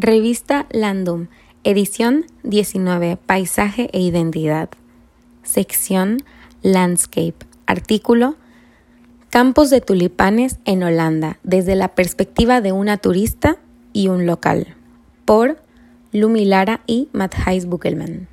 Revista Landum, edición 19, Paisaje e Identidad. Sección Landscape. Artículo Campos de tulipanes en Holanda, desde la perspectiva de una turista y un local. Por Lumi Lara y Matthijs Buckelman.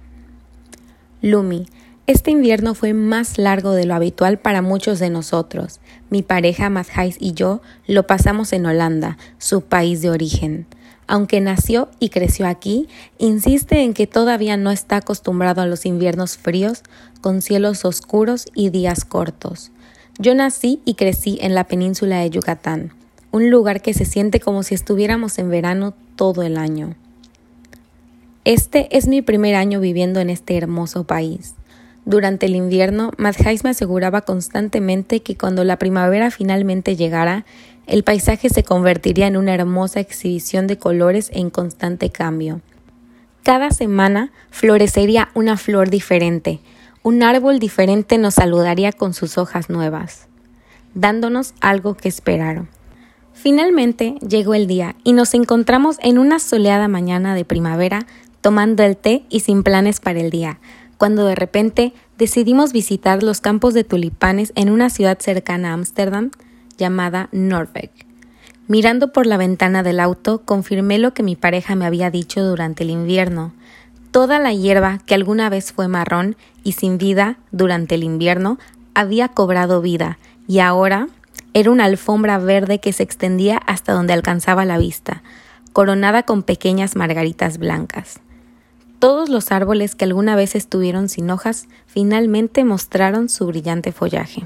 Lumi, este invierno fue más largo de lo habitual para muchos de nosotros. Mi pareja Matthijs y yo lo pasamos en Holanda, su país de origen. Aunque nació y creció aquí, insiste en que todavía no está acostumbrado a los inviernos fríos, con cielos oscuros y días cortos. Yo nací y crecí en la península de Yucatán, un lugar que se siente como si estuviéramos en verano todo el año. Este es mi primer año viviendo en este hermoso país. Durante el invierno, Madhais me aseguraba constantemente que cuando la primavera finalmente llegara, el paisaje se convertiría en una hermosa exhibición de colores en constante cambio. Cada semana florecería una flor diferente, un árbol diferente nos saludaría con sus hojas nuevas, dándonos algo que esperar. Finalmente llegó el día y nos encontramos en una soleada mañana de primavera tomando el té y sin planes para el día, cuando de repente decidimos visitar los campos de tulipanes en una ciudad cercana a Ámsterdam llamada Norbeck. Mirando por la ventana del auto, confirmé lo que mi pareja me había dicho durante el invierno. Toda la hierba que alguna vez fue marrón y sin vida durante el invierno había cobrado vida y ahora era una alfombra verde que se extendía hasta donde alcanzaba la vista, coronada con pequeñas margaritas blancas. Todos los árboles que alguna vez estuvieron sin hojas finalmente mostraron su brillante follaje.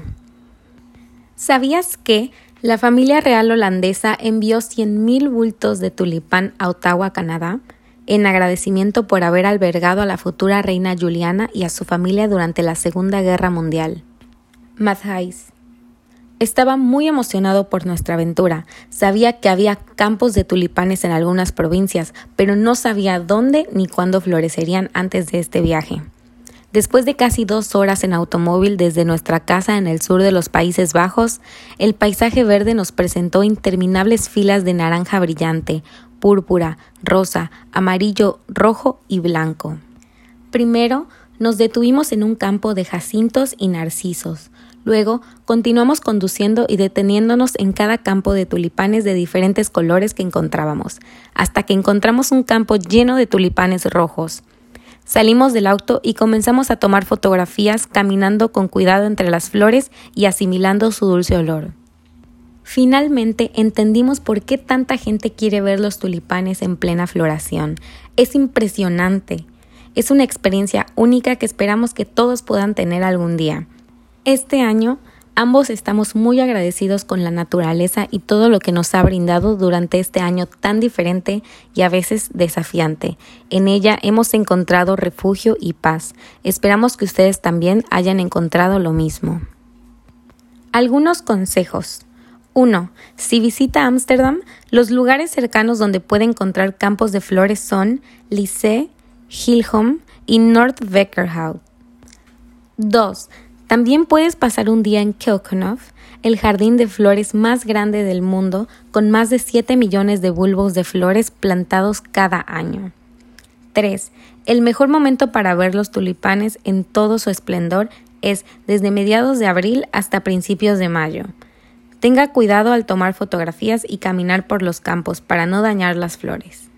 ¿Sabías que la familia real holandesa envió 100.000 bultos de tulipán a Ottawa, Canadá, en agradecimiento por haber albergado a la futura reina Juliana y a su familia durante la Segunda Guerra Mundial? Matthijs estaba muy emocionado por nuestra aventura. Sabía que había campos de tulipanes en algunas provincias, pero no sabía dónde ni cuándo florecerían antes de este viaje. Después de casi dos horas en automóvil desde nuestra casa en el sur de los Países Bajos, el paisaje verde nos presentó interminables filas de naranja brillante, púrpura, rosa, amarillo, rojo y blanco. Primero nos detuvimos en un campo de jacintos y narcisos. Luego continuamos conduciendo y deteniéndonos en cada campo de tulipanes de diferentes colores que encontrábamos, hasta que encontramos un campo lleno de tulipanes rojos. Salimos del auto y comenzamos a tomar fotografías caminando con cuidado entre las flores y asimilando su dulce olor. Finalmente entendimos por qué tanta gente quiere ver los tulipanes en plena floración. Es impresionante. Es una experiencia única que esperamos que todos puedan tener algún día. Este año Ambos estamos muy agradecidos con la naturaleza y todo lo que nos ha brindado durante este año tan diferente y a veces desafiante. En ella hemos encontrado refugio y paz. Esperamos que ustedes también hayan encontrado lo mismo. Algunos consejos. 1. Si visita Ámsterdam, los lugares cercanos donde puede encontrar campos de flores son Lycée, Hilholm y North 2. También puedes pasar un día en Kilkenhof, el jardín de flores más grande del mundo, con más de 7 millones de bulbos de flores plantados cada año. 3. El mejor momento para ver los tulipanes en todo su esplendor es desde mediados de abril hasta principios de mayo. Tenga cuidado al tomar fotografías y caminar por los campos para no dañar las flores.